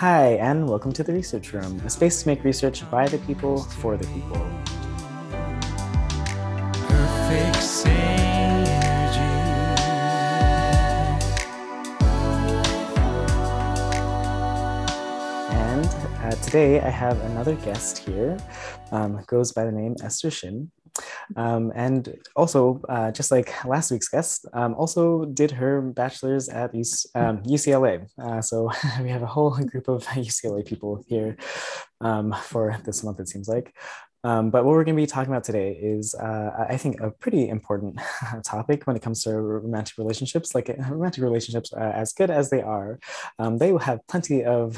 Hi, and welcome to the Research Room, a space to make research by the people for the people. Perfect synergy. And uh, today I have another guest here, um, goes by the name Esther Shin. Um, and also, uh, just like last week's guest, um, also did her bachelor's at um, UCLA. Uh, so we have a whole group of UCLA people here um, for this month, it seems like. Um, but what we're going to be talking about today is, uh, I think, a pretty important topic when it comes to romantic relationships. Like romantic relationships, uh, as good as they are, um, they will have plenty of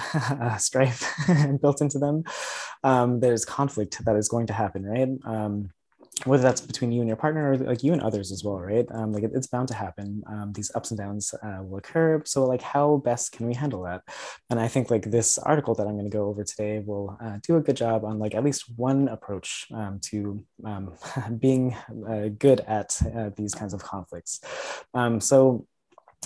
strife built into them. Um, there's conflict that is going to happen, right? Whether that's between you and your partner or like you and others as well right? Um, like it, it's bound to happen. Um, these ups and downs uh, will occur. So like how best can we handle that? And i think like this article that i'm going to go over today will uh, do a good job on like at least one approach um, to um, being uh, good at uh, these kinds of conflicts. Um, so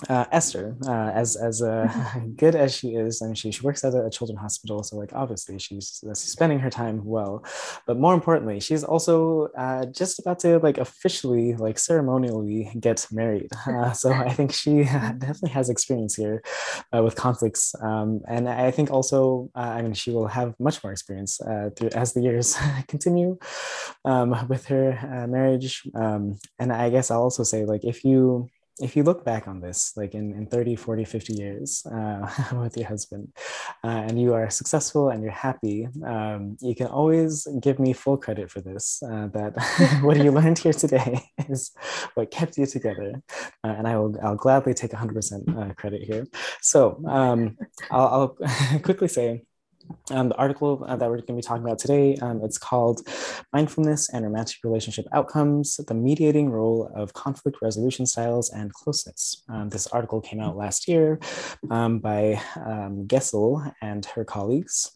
uh, Esther, uh, as as uh, good as she is, I mean, she, she works at a, a children's hospital, so like obviously she's, she's spending her time well. But more importantly, she's also uh, just about to like officially, like ceremonially get married. Uh, so I think she definitely has experience here uh, with conflicts, um, and I think also, I mean, she will have much more experience through as the years continue um, with her marriage. Um, and I guess I'll also say, like, if you if you look back on this, like in, in 30, 40, 50 years uh, with your husband, uh, and you are successful and you're happy, um, you can always give me full credit for this. Uh, that what you learned here today is what kept you together. Uh, and I will I'll gladly take 100% uh, credit here. So um, I'll, I'll quickly say, um, the article uh, that we're going to be talking about today, um, it's called Mindfulness and Romantic Relationship Outcomes, the Mediating Role of Conflict Resolution Styles and Closeness. Um, this article came out last year um, by um, Gesell and her colleagues.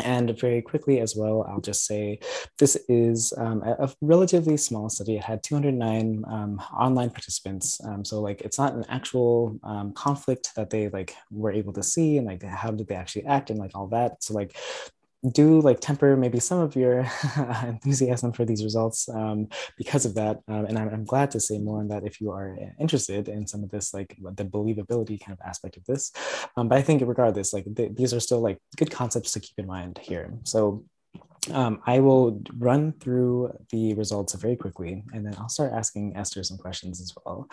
And very quickly as well, I'll just say this is um, a, a, relatively small study. It had 209 um, online participants. Um, so like it's not an actual um, conflict that they like were able to see and like how did they actually act and like all that. So like do like temper maybe some of your enthusiasm for these results um, because of that. Um, and I'm, I'm, glad to say more on that if you are interested in some of this, like the believability kind of aspect of this. Um, but I think regardless, like th- these are still like good concepts to keep in mind here. So um, I will run through the results very quickly, and then I'll start asking Esther some questions as well.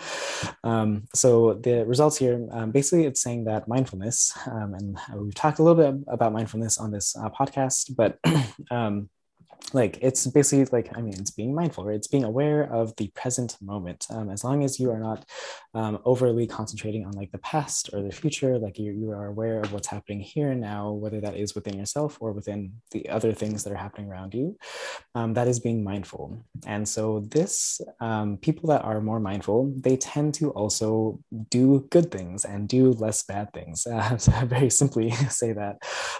Um, so the results here, um, basically it's saying that mindfulness, um, and we've talked a little bit about mindfulness on this uh, podcast, but um, like it's basically like i mean it's being mindful right? It's being aware of the present moment. Um, as long as you are not um, overly concentrating on like the past or the future like you, you are aware of what's happening here and now whether that is within yourself or within the other things that are happening around you um, that is being mindful. And so this um, people that are more mindful they tend to also do good things and do less bad things. Uh, so very simply say that.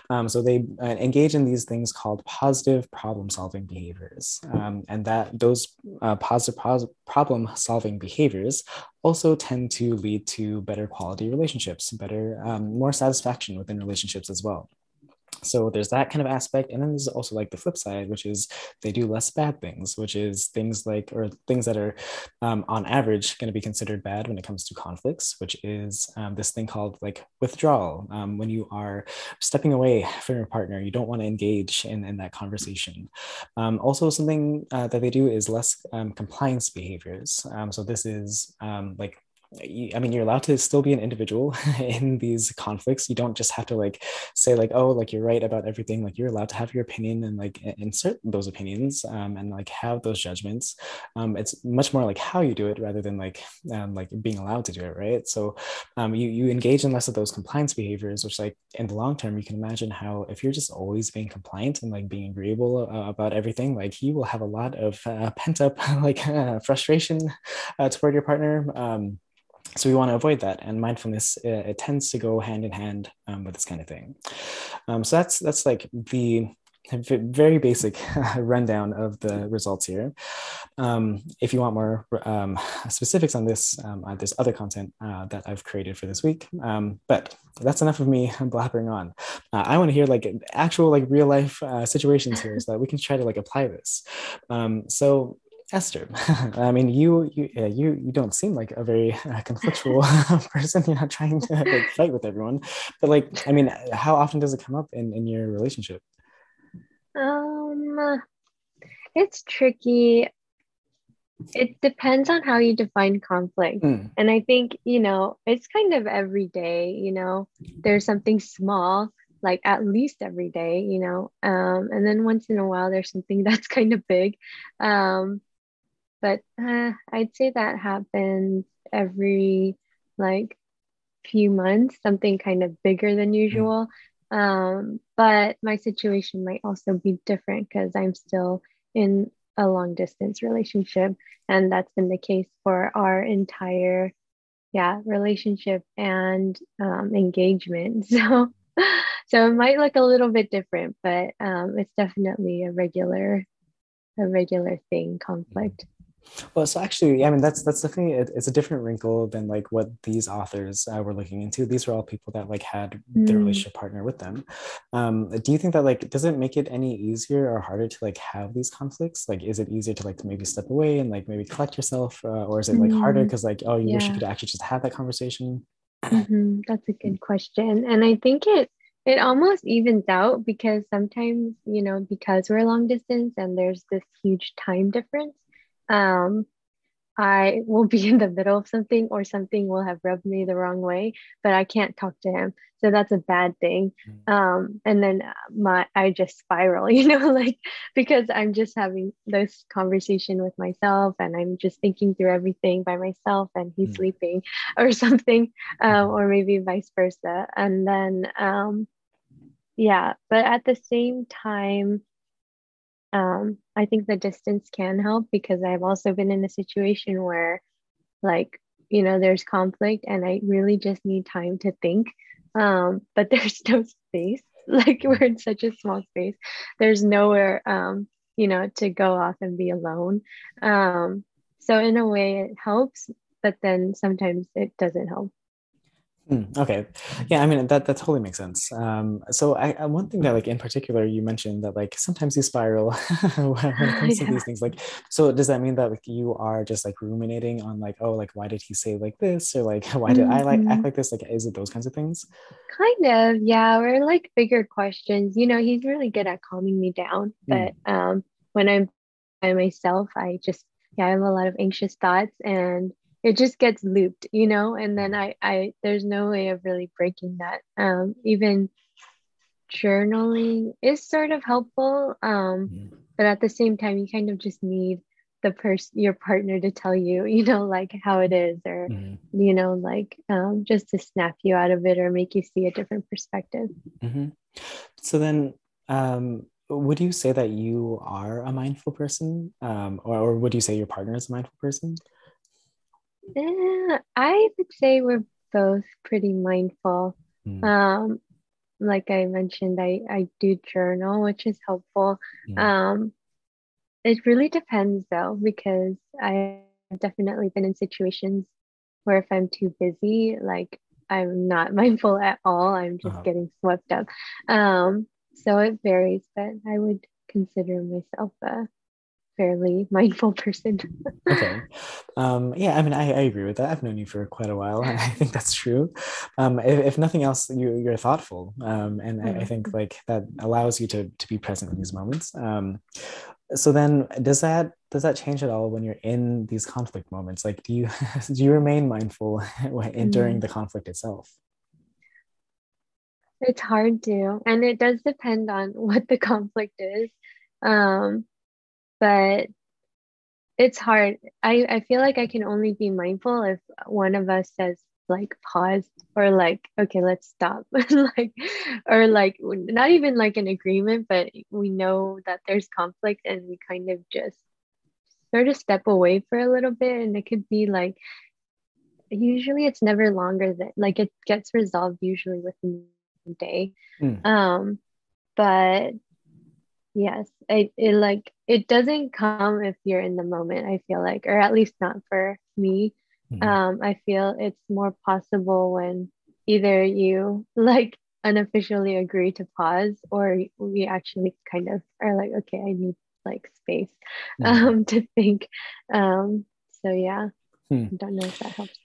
Um, so they uh, engage in these things called positive problem solving behaviors. Um, and that those uh, positive pos- problem solving behaviors also tend to lead to better quality relationships, better, um, more satisfaction within relationships as well so there's that kind of aspect and then there's also like the flip side which is they do less bad things which is things like or things that are um, on average going to be considered bad when it comes to conflicts which is um, this thing called like withdrawal. Um, when you are stepping away from your partner you don't want to engage in, in that conversation. Um, also something uh, that they do is less um, compliance behaviors. Um, so this is like I mean, you're allowed to still be an individual in these conflicts. You don't just have to like say like, oh, like you're right about everything. Like you're allowed to have your opinion and like insert those opinions um, and like have those judgments. Um, it's much more like how you do it rather than like um, like being allowed to do it, right? So um, you you engage in less of those compliance behaviors, which like in the long term, you can imagine how if you're just always being compliant and like being agreeable uh, about everything, like you will have a lot of uh, pent up like uh, frustration uh, toward your partner. So we want to avoid that and mindfulness uh, it tends to go hand in hand um, with this kind of thing um, so that's that's like the very basic rundown of the results here. Um, if you want more um, specifics on this, um, there's other content uh, that I've created for this week. Um, but that's enough of me blabbering on. uh, I want to hear like actual like real life uh, situations here so that we can try to like apply this. Um, so Esther, I mean, you you you you don't seem like a very uh, conflictual person. You're not trying to like fight with everyone, but like, I mean, how often does it come up in in your relationship? Um, it's tricky. It depends on how you define conflict, Mm. and I think you know it's kind of every day. You know, there's something small like at least every day you know um, and then once in a while there's something that's kind of big um, but uh, I'd say that happens every like few months, something kind of bigger than usual. Um, but my situation might also be different because I'm still in a long distance relationship, and that's been the case for our entire yeah relationship and um, engagement. So so it might look a little bit different, but um, it's definitely a regular a regular thing conflict. Well, so actually, yeah, I mean, that's that's definitely it, it's a different wrinkle than like what these authors uh, were looking into. These were all people that like had their Mm. relationship partner with them. Um, do you think that like does it make it any easier or harder to like have these conflicts? Like, is it easier to like maybe step away and like maybe collect yourself, uh, or is it like harder Mm, because like oh you wish you could actually just have that conversation? Mhm, That's a good question. And I think it it almost evens out because sometimes, you know, because we're long distance and there's this huge time difference, um, I will be in the middle of something or something will have rubbed me the wrong way, but I can't talk to him. So that's a bad thing. Mm. Um, and then uh, my I just spiral, you know, like because I'm just having this conversation with myself and I'm just thinking through everything by myself and he's Mm. sleeping or something, um, Mhm. or maybe vice versa. And then um, yeah, but at the same time, um, I think the distance can help because I've also been in a situation where, like, you know, there's conflict and I really just need time to think. Um, but there's no space. Like, we're in such a small space. There's nowhere, um, you know, to go off and be alone. Um, so, in a way, it helps, but then sometimes it doesn't help. Mm, okay. Yeah, I mean that that totally makes sense. Um, so I, one thing that like in particular you mentioned that like sometimes you spiral when it comes to these things. Like, so does that mean that like you are just like ruminating on like, oh, like why did he say like this? Or like why did I like act Mhm. like this? Like, is it those kinds of things? Kind of, yeah. We're like bigger questions. You know, he's really good at calming me down, Mm, but um, when I'm by myself, I just, yeah, I have a lot of anxious thoughts and it just gets looped, you know, and then mm, I, I, there's no way of really breaking that. Um, even journaling is sort of helpful. Um, but at the same time, you kind of just need the person, your partner to tell you, you know, like how it is, or, mm, you know, like um, just to snap you out of it or make you see a different perspective. mhm. So then, um, would you say that you are a mindful person, um, or, or would you say your partner is a mindful person? Eh, I would say we're both pretty mindful. Mm, Um, like I mentioned, I, I do journal, which is helpful. mm, Um, it really depends though, because I've definitely been in situations where if I'm too busy, like I'm not mindful at all. I'm just uh-huh. getting swept up. Um, so it varies, but I would consider myself a fairly mindful person. Okay. Um, yeah, I mean, I, I agree with that. I've known you for quite a while, and I think that's true. Um, if, if nothing else, you, you're thoughtful, um, and I, I think like that allows you to to be present in these moments. Um, so then, does that does that change at all when you're in these conflict moments? Like, do you do you remain mindful when- during Mm. the conflict itself? It's hard to, and it does depend on what the conflict is. Um, but it's hard. I, I feel like I can only be mindful if one of us says like pause or like, okay, let's stop. like or like not even like an agreement, but we know that there's conflict and we kind of just sort of step away for a little bit. And it could be like usually it's never longer than like it gets resolved usually within a day. Mm, Um, but Yes, it, it like it doesn't come if you're in the moment, I feel like, or at least not for me. mhm, Um, I feel it's more possible when either you like unofficially agree to pause or we actually kind of are like okay i need like space mm. um to think um so yeah hmm. i don't know if that helps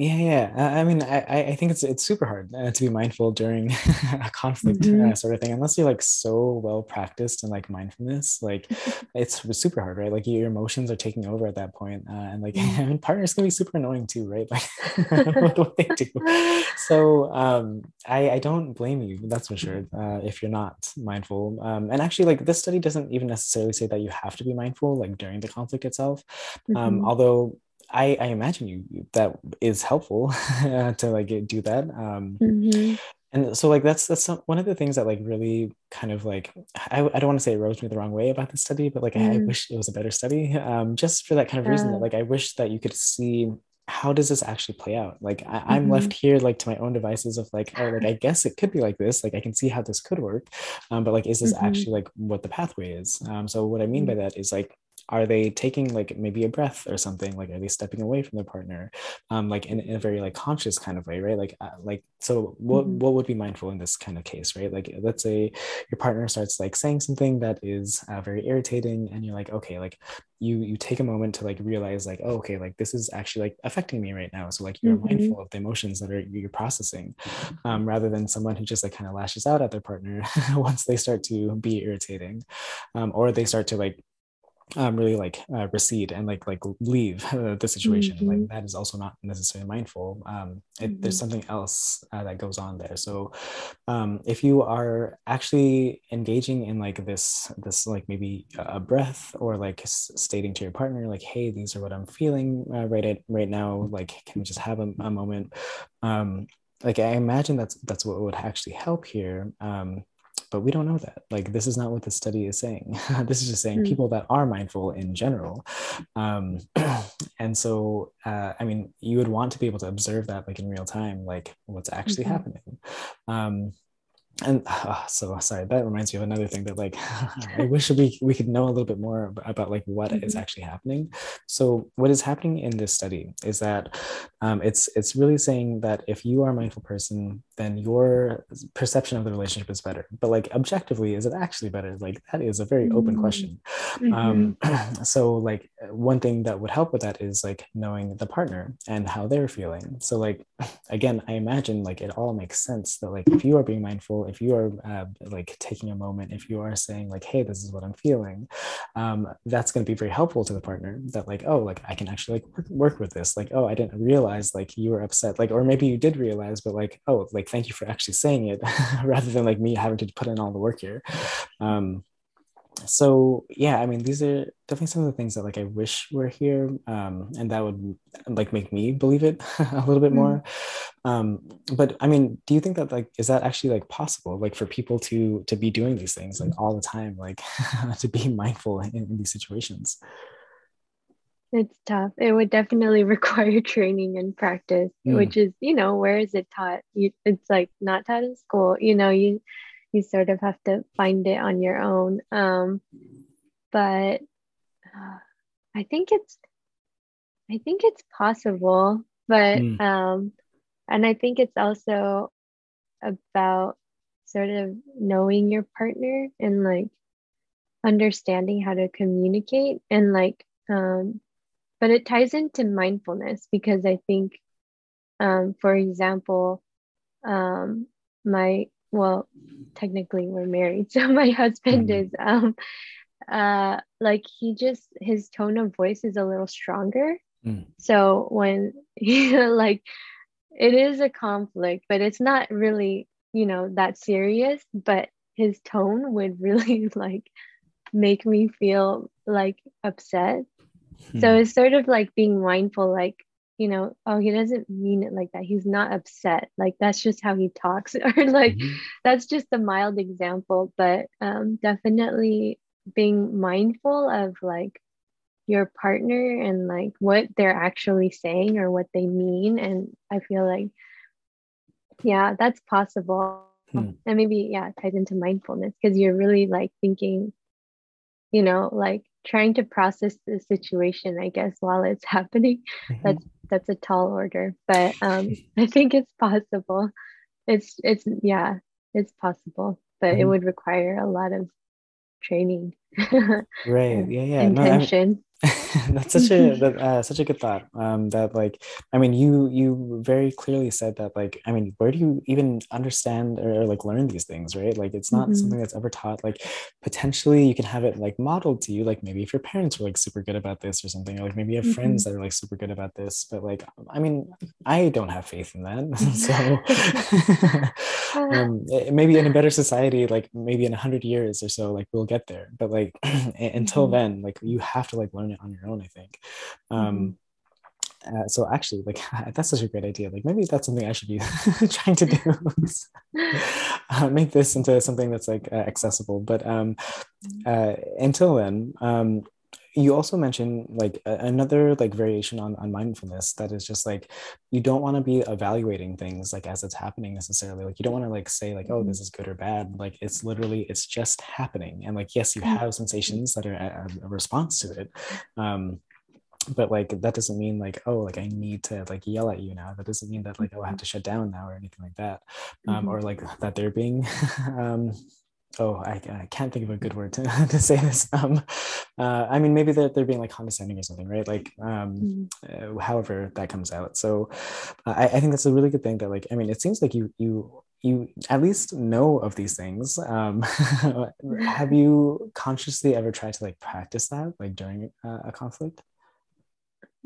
yeah, yeah. I mean, I, I think it's it's super hard uh, to be mindful during a conflict mm-hmm. uh, sort of thing, unless you're like so well practiced in like mindfulness. Like, it's super hard, right? Like your emotions are taking over at that point, uh, and like I mean, partners can be super annoying too, right? Like what they do. So um, I I don't blame you. That's for sure. Uh, if you're not mindful, um, and actually, like this study doesn't even necessarily say that you have to be mindful like during the conflict itself. Um, mm-hmm. although I, I imagine you that is helpful to like do that. Um, mm-hmm. And so like that's that's one of the things that like really kind of like I, I don't want to say it rose me the wrong way about the study, but like mm. I, I, mm. wish it was a better study. Um, just for that kind of yeah. reason that like I wish that you could see how does this actually play out like I, am mm-hmm. left here like to my own devices of like oh like i guess it could be like this like i can see how this could work um, but like is this mm-hmm. actually like what the pathway is um, so what i mean by mm. that is like are they taking like maybe a breath or something? Like are they stepping away from their partner? Um like in, in a very like conscious kind of way right? Like uh, like so what mm-hmm. what would be mindful in this kind of case right? Like let's say your partner starts like saying something that is uh, very irritating and you're like okay like you you take a moment to like realize like oh, okay like this is actually like affecting me right now. So like you're mm-hmm. mindful of the emotions that are you're processing um, rather than someone who just like kind of lashes out at their partner once they start to be irritating um, or they start to like um, really like uh, recede and like like leave uh, the situation mm-hmm. like that is also not necessarily mindful um, it, mm-hmm. there's something else uh, that goes on there so um, if you are actually engaging in like this this like maybe a breath or like stating to your partner like hey these are what i'm feeling uh, right at, right now like can we just have a, a moment um, like i imagine that's that's what would actually help here um, but we don't know that like this is not what the study is saying this is just saying mm. people that are mindful in general um, and so uh, i mean you would want to be able to observe that like in real time like what's actually mm-hmm. happening um, and oh, so sorry that reminds me of another thing that like i wish we, we could know a little bit more about like what mm-hmm. is actually happening so what is happening in this study is that um, it's it's really saying that if you are a mindful person then your perception of the relationship is better but like objectively is it actually better like that is a very mm-hmm. open question mm-hmm. um, so like one thing that would help with that is like knowing the partner and how they're feeling so like again i imagine like it all makes sense that like if you are being mindful if you are uh, like taking a moment, if you are saying like, "Hey, this is what I'm feeling," um, that's going to be very helpful to the partner. That like, oh, like I can actually like work, work with this. Like, oh, I didn't realize like you were upset. Like, or maybe you did realize, but like, oh, like thank you for actually saying it, rather than like me having to put in all the work here. Um, so yeah i mean these are definitely some of the things that like i wish were here um, and that would like make me believe it a little bit more. Mm. um, but i mean do you think that like is that actually like possible? Like for people to to be doing these things like all the time like to be mindful in, in these situations? It's tough. It would definitely require training and practice mm. which is you know where is it taught? You, it's like not taught in school. You know you you sort of have to find it on your own. Um, but uh, I think it's, I think it's possible, but, mm. um, and I think it's also about sort of knowing your partner and like understanding how to communicate and like, um, but it ties into mindfulness because I think, um, for example, um, my well technically we're married so my husband mm-hmm. is um uh like he just his tone of voice is a little stronger mm. so when he like it is a conflict but it's not really you know that serious but his tone would really like make me feel like upset so hmm. it's sort of like being mindful like you know, oh, he doesn't mean it like that. He's not upset. Like that's just how he talks. or like mm-hmm. that's just a mild example, but um, definitely being mindful of like your partner and like what they're actually saying or what they mean. And I feel like, yeah, that's possible. Hmm. And maybe, yeah, tied into mindfulness because you're really like thinking, you know, like trying to process the situation, I guess, while it's happening. Mm-hmm. That's that's a tall order, but um, I think it's possible. It's it's yeah, it's possible, but mm-hmm. it would require a lot of training. right. Yeah. Yeah. Intention. That's such a that, uh, such a good thought um that like i mean you you very clearly said that like i mean where do you even understand or, or like learn these things right like it's not mm-hmm. something that's ever taught like potentially you can have it like modeled to you like maybe if your parents were like super good about this or something or like maybe you have mm-hmm. friends that are like super good about this but like i mean i don't have faith in that so um, maybe in a better society like maybe in a hundred years or so like we'll get there but like until mm-hmm. then like you have to like learn on your own i think um mm-hmm. uh, so actually like that's such a great idea like maybe that's something i should be trying to do uh, make this into something that's like uh, accessible but um mm-hmm. uh, until then um you also mentioned like another like variation on, on mindfulness that is just like you don't want to be evaluating things like as it's happening necessarily like you don't want to like say like oh this mm-hmm. is good or bad like it's literally it's just happening and like yes you mm-hmm. have sensations that are a, a response to it um but like that doesn't mean like oh like i need to like yell at you now that doesn't mean that like oh i have mm-hmm. to shut down now or anything like that um mm-hmm. or like that they're being um oh I, I can't think of a good word to, to say this um uh, i mean maybe they're, they're being like condescending or something right like um mm-hmm. uh, however that comes out so uh, I, I think that's a really good thing that like i mean it seems like you you you at least know of these things um have you consciously ever tried to like practice that like during a, a conflict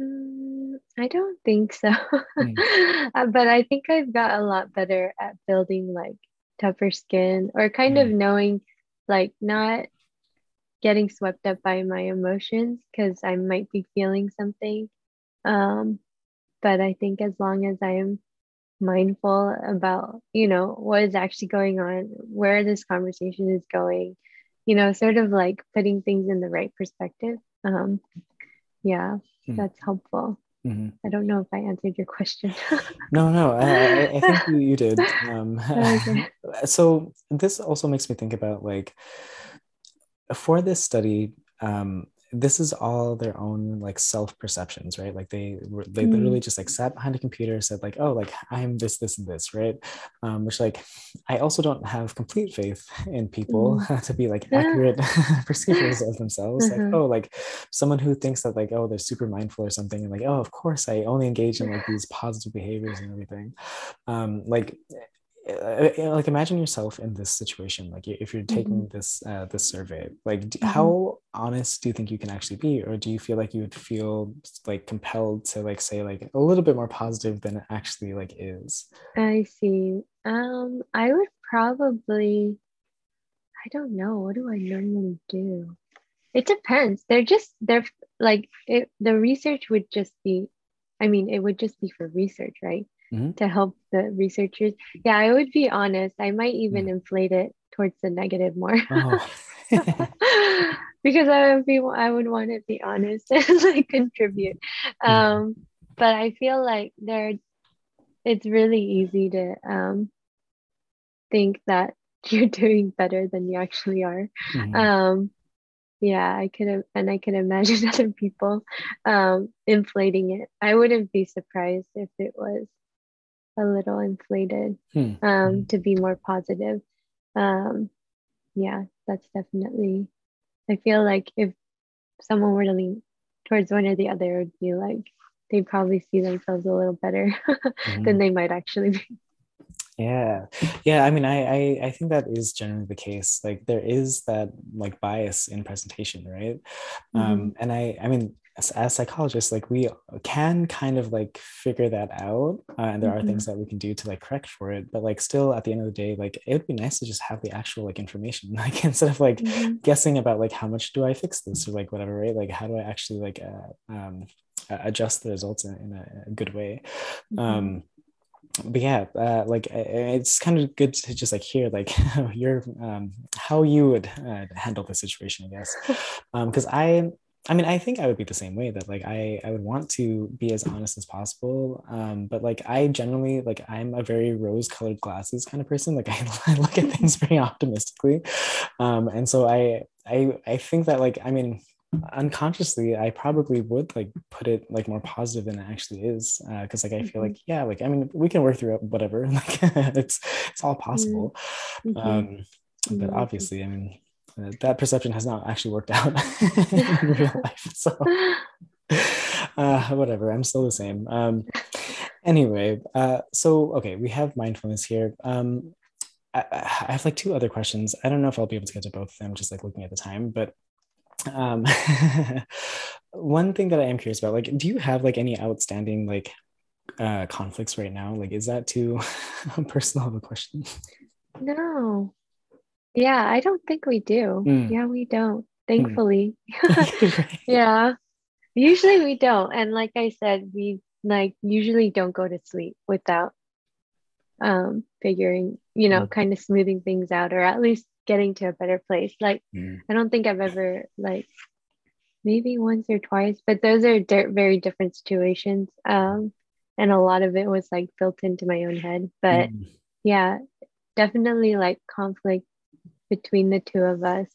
mm, I don't think so. Mm. uh, but I think I've got a lot better at building like tougher skin or kind mm-hmm. of knowing like not getting swept up by my emotions because I might be feeling something. Um, but I think as long as I am mindful about, you know, what is actually going on, where this conversation is going, you know, sort of like putting things in the right perspective. Um, yeah, mm-hmm. that's helpful. Mm-hmm. I don't know if I answered your question. no, no, I, I think you, you did. Um, okay. So this also makes me think about like for this study, um, this is all their own like self perceptions right like they they mm. literally just like sat behind a computer said like oh like i'm this this and this right um, which like i also don't have complete faith in people mm. to be like accurate perceivers of themselves like mm-hmm. oh like someone who thinks that like oh they're super mindful or something and like oh of course i only engage in like these positive behaviors and everything um like like imagine yourself in this situation like if you're taking mm-hmm. this uh, this survey like mm-hmm. how honest do you think you can actually be? Or do you feel like you would feel like compelled to like say like a little bit more positive than it actually like is? I see. Um i would probably i don't know. What do i normally do? It depends. They're just they're like it, the research would just be i mean it would just be for research right mm-hmm. to help the researchers. Yeah, I would be honest. I might even mm. inflate it towards the negative more. Oh. because I would be I would want to be honest and like contribute. Um, but I feel like there it's really easy to um, think that you're doing better than you actually are. Mm-hmm. Um, yeah, I could and I can imagine other people um, inflating it. I wouldn't be surprised if it was a little inflated hmm. um, hmm. to be more positive. Um, yeah, that's definitely. I feel like if someone were to lean towards one or the other, it would be like they'd probably see themselves a little better mm-hmm. than they might actually be. Yeah, yeah. I mean, I, I I think that is generally the case. Like there is that like bias in presentation, right? Mm-hmm. Um, and I I mean, as, as, psychologists like we can kind of like figure that out uh, and there mm-hmm. are things that we can do to like correct for it but like still at the end of the day like it would be nice to just have the actual like information like instead of like mm-hmm. guessing about like how much do i fix this or like whatever right like how do i actually like uh, um, adjust the results in, in a, a, good way mm-hmm. um but yeah uh, like it's kind of good to just like hear like your um how you would uh, handle the situation i guess um because i I mean, I think I would be the same way that like I I would want to be as honest as possible. Um, but like I generally like I'm a very rose-colored glasses kind of person. Like I, I look at things very optimistically. Um, and so I I I think that like I mean unconsciously i probably would like put it like more positive than it actually is because like i feel Mhm. like yeah like i mean we can work through it whatever like it's it's all possible Mhm. um but Mhm. obviously i mean uh, that perception has not actually worked out in real life so uh whatever i'm still the same. Um anyway uh so okay we have mindfulness here. Um I, I have like two other questions. I don't know if i'll be able to get to both of them just like looking at the time but um one thing that i am curious about like do you have like any outstanding like uh conflicts right now? Like is that too personal of a question? No. Yeah, I don't think we do. Mm. Yeah, we don't. Thankfully. Right. Yeah. Usually we don't. And like I said, we like usually don't go to sleep without um figuring, you know, Mm. kind of smoothing things out or at least getting to a better place. Like Mm. I don't think I've ever like maybe once or twice, but those are di- very different situations. Um and a lot of it was like built into my own head. But Mm. yeah, definitely like conflict between the two of us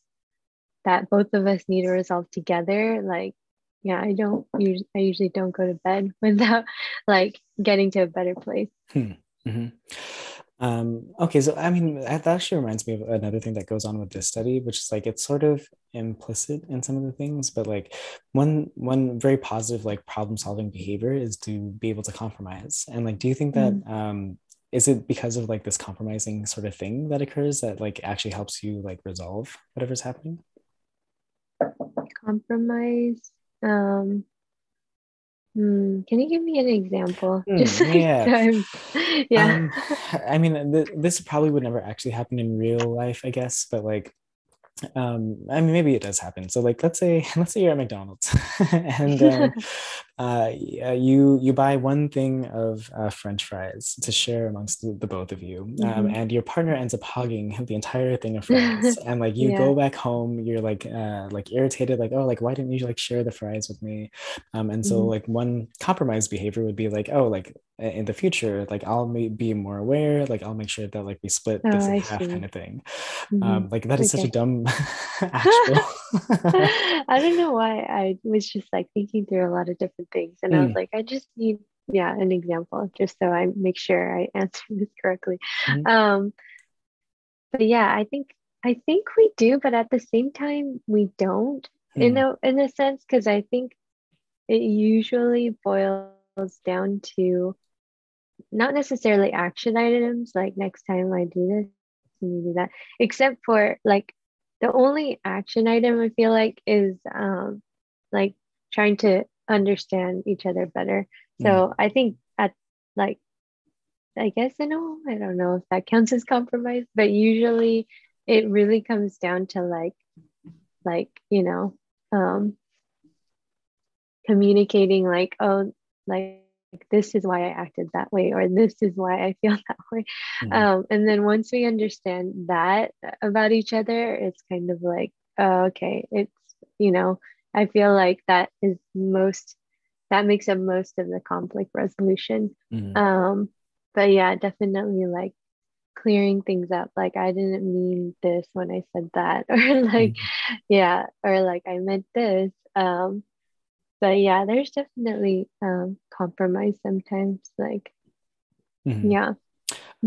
that both of us need to resolve together. Like, yeah, I don't usually, I usually don't go to bed without like getting to a better place. Mhm. Um, okay, so I mean, that that actually reminds me of another thing that goes on with this study, which is like it's sort of implicit in some of the things, but like one one very positive like problem solving behavior is to be able to compromise. And like, do you think that um, is it because of like this compromising sort of thing that occurs that like actually helps you like resolve whatever's happening? Compromise. Um, hmm, can you give me an example? Hmm, Just like yeah. Yeah. Um, I mean, th- this probably would never actually happen in real life, I guess, but like, um, I mean, maybe it does happen. So, like, let's say, let's say you're at McDonald's, and um, uh, uh, you you buy one thing of uh, French fries to share amongst the, the both of you, um, Mhm. and your partner ends up hogging the entire thing of fries, and like you Yeah. go back home, you're like uh, like irritated, like, oh, like why didn't you like share the fries with me? Um, and so Mhm. like one compromise behavior would be like, oh, like in the future, like I'll be more aware, like I'll make sure that like we split this Oh, in half see. kind of thing. Mhm. Um, like that is such a dumb actual. I don't know why I was just like thinking through a lot of different things, and I was Mm. like, I just need, yeah, an example just so I make sure I answer this correctly. Mhm. Um, but yeah, I think I think we do, but at the same time, we don't in Hmm. a in a sense because I think it usually boils down to not necessarily action items like next time I do this you do that, except for like the only action item I feel like is um like trying to understand each other better. So I think at like I guess I know I don't know if that counts as compromise, but usually it really comes down to like like you know um communicating like oh like this is why I acted that way or this is why I feel that way Mhm. um and then once we understand that about each other it's kind of like oh, okay it's you know I feel like that is most that makes up most of the conflict resolution Mhm. um but yeah definitely like clearing things up like I didn't mean this when I said that or like yeah or like I meant this um but yeah there's definitely um compromise sometimes like Mhm. yeah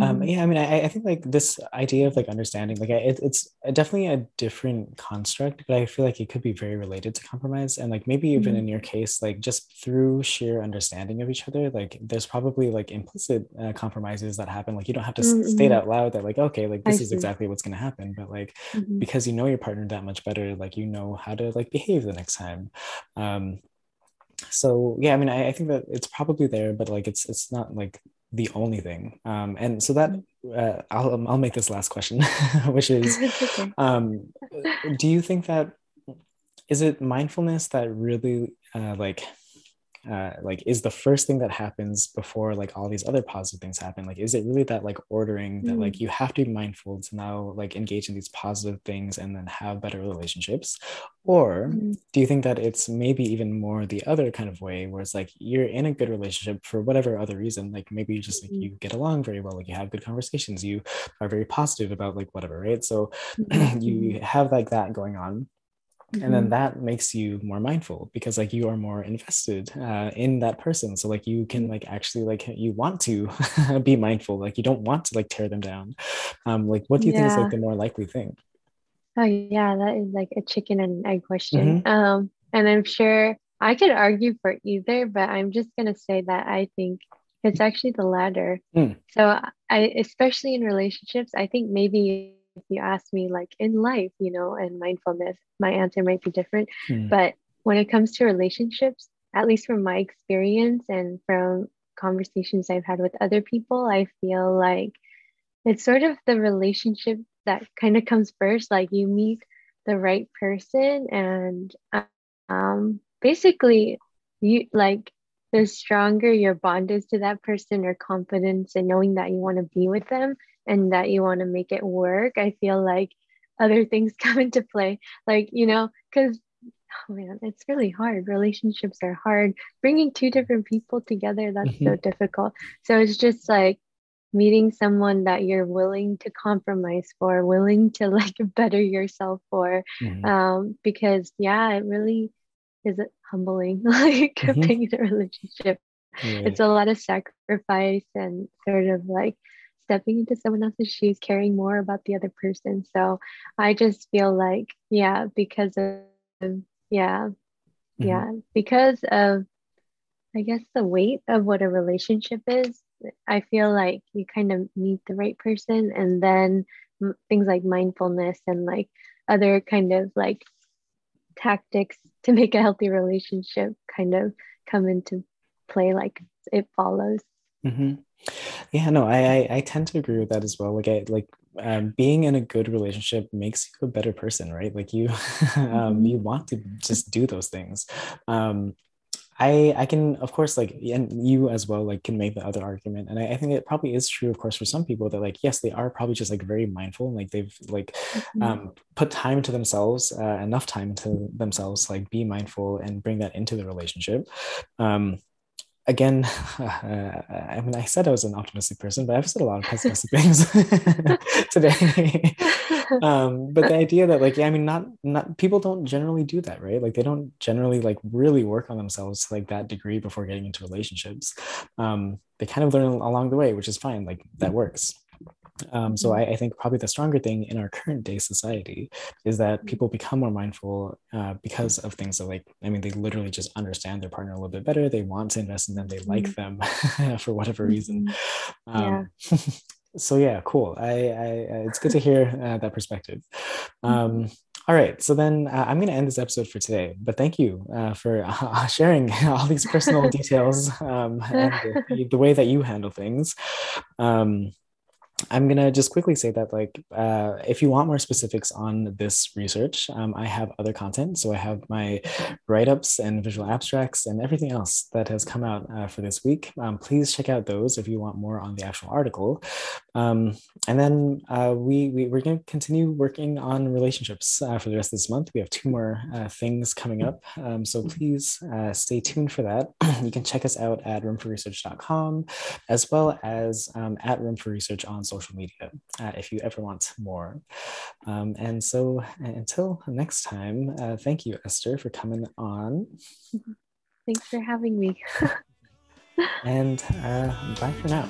Um, Mhm. yeah, I mean, I, I think like this idea of like understanding, like it, it's definitely a different construct, but I feel like it could be very related to compromise. And like maybe even Mhm. in your case, like just through sheer understanding of each other, like there's probably like implicit uh, compromises that happen. Like you don't have to s- state out loud that like, okay, like I this is see. exactly what's going to happen. But like Mhm. because you know your partner that much better, like you know how to like behave the next time. Um, so yeah, I mean, I, I think that it's probably there, but like it's it's not like the only thing. Um, and so that uh, I'll I'll make this last question, which is, um, do you think that is it mindfulness that really uh, like uh, like is the first thing that happens before like all these other positive things happen like is it really that like ordering that like you have to be mindful to now like engage in these positive things and then have better relationships? Or Mhm. do you think that it's maybe even more the other kind of way where it's like you're in a good relationship for whatever other reason like maybe you just like Mhm. you get along very well like you have good conversations you are very positive about like whatever right? So you have like that going on mm-hmm. and then mm-hmm. that makes you more mindful because like you are more invested uh, in that person so like you can like actually like you want to be mindful like you don't want to like tear them down um like what do you yeah. think is like the more likely thing oh yeah that is like a chicken and egg question mm-hmm. um and i'm sure i could argue for either but i'm just gonna say that i think it's actually the latter mm. so i especially in relationships i think maybe if you ask me like in life, you know, and mindfulness, my answer might be different. Mm. But when it comes to relationships, at least from my experience and from conversations I've had with other people, I feel like it's sort of the relationship that kind of comes first. Like you meet the right person, and um, basically, you like the stronger your bond is to that person or confidence and knowing that you want to be with them and that you want to make it work, I feel like other things come into play. Like, you know, because oh man, it's really hard. Relationships are hard. Bringing two different people together, that's mm-hmm. so difficult. So it's just like meeting someone that you're willing to compromise for, willing to like better yourself for. Mm-hmm. Um, because yeah, it really is humbling, like mm-hmm. being in a relationship. It's a lot of sacrifice and sort of like stepping into someone else's shoes, caring more about the other person. So I just feel like, yeah, because of, yeah, mm-hmm. yeah, because of, I guess, the weight of what a relationship is, I feel like you kind of meet the right person and then things like mindfulness and like other kind of like tactics to make a healthy relationship kind of come into play like it follows mm-hmm. Yeah, no, I, I, I tend to agree with that as well. Like I like um, being in a good relationship makes you a better person, right? Like you um, mm-hmm. you want to just do those things. Um, I I can of course like and you as well like can make the other argument and I, I, think it probably is true of course for some people that like yes they are probably just like very mindful and like they've like mm-hmm. um, put time into themselves uh, enough time into themselves like be mindful and bring that into the relationship um, again, uh, I mean, I said I was an optimistic person, but I've said a lot of pessimistic things today. um, but the idea that, like, yeah, I mean, not not people don't generally do that, right? Like, they don't generally like really work on themselves to like that degree before getting into relationships. Um, they kind of learn along the way, which is fine. Like, that works. Um, so mm-hmm. I, I, think probably the stronger thing in our current day society is that mm-hmm. people become more mindful uh, because of things that like I mean they literally just understand their partner a little bit better. They want to invest in them. They like mm-hmm. them for whatever reason. Um, yeah. so yeah, cool. I, I it's good to hear uh, that perspective. Um, all right, so then uh, I'm going to end this episode for today. But thank you uh, for uh, sharing all these personal details um, and the, the, way that you handle things. Um, I'm gonna just quickly say that like uh, if you want more specifics on this research, um, I have other content. So I have my write-ups and visual abstracts and everything else that has come out uh, for this week. Um, please check out those if you want more on the actual article. Um, and then uh, we, we we're gonna continue working on relationships uh, for the rest of this month. We have two more uh, things coming up, um, so please uh, stay tuned for that. you can check us out at roomforresearch.com as well as um, at Room for Research on social media uh, if you ever want more. Um, and so until next time, uh, thank you, Esther, for coming on. Thanks for having me. and uh, bye for now.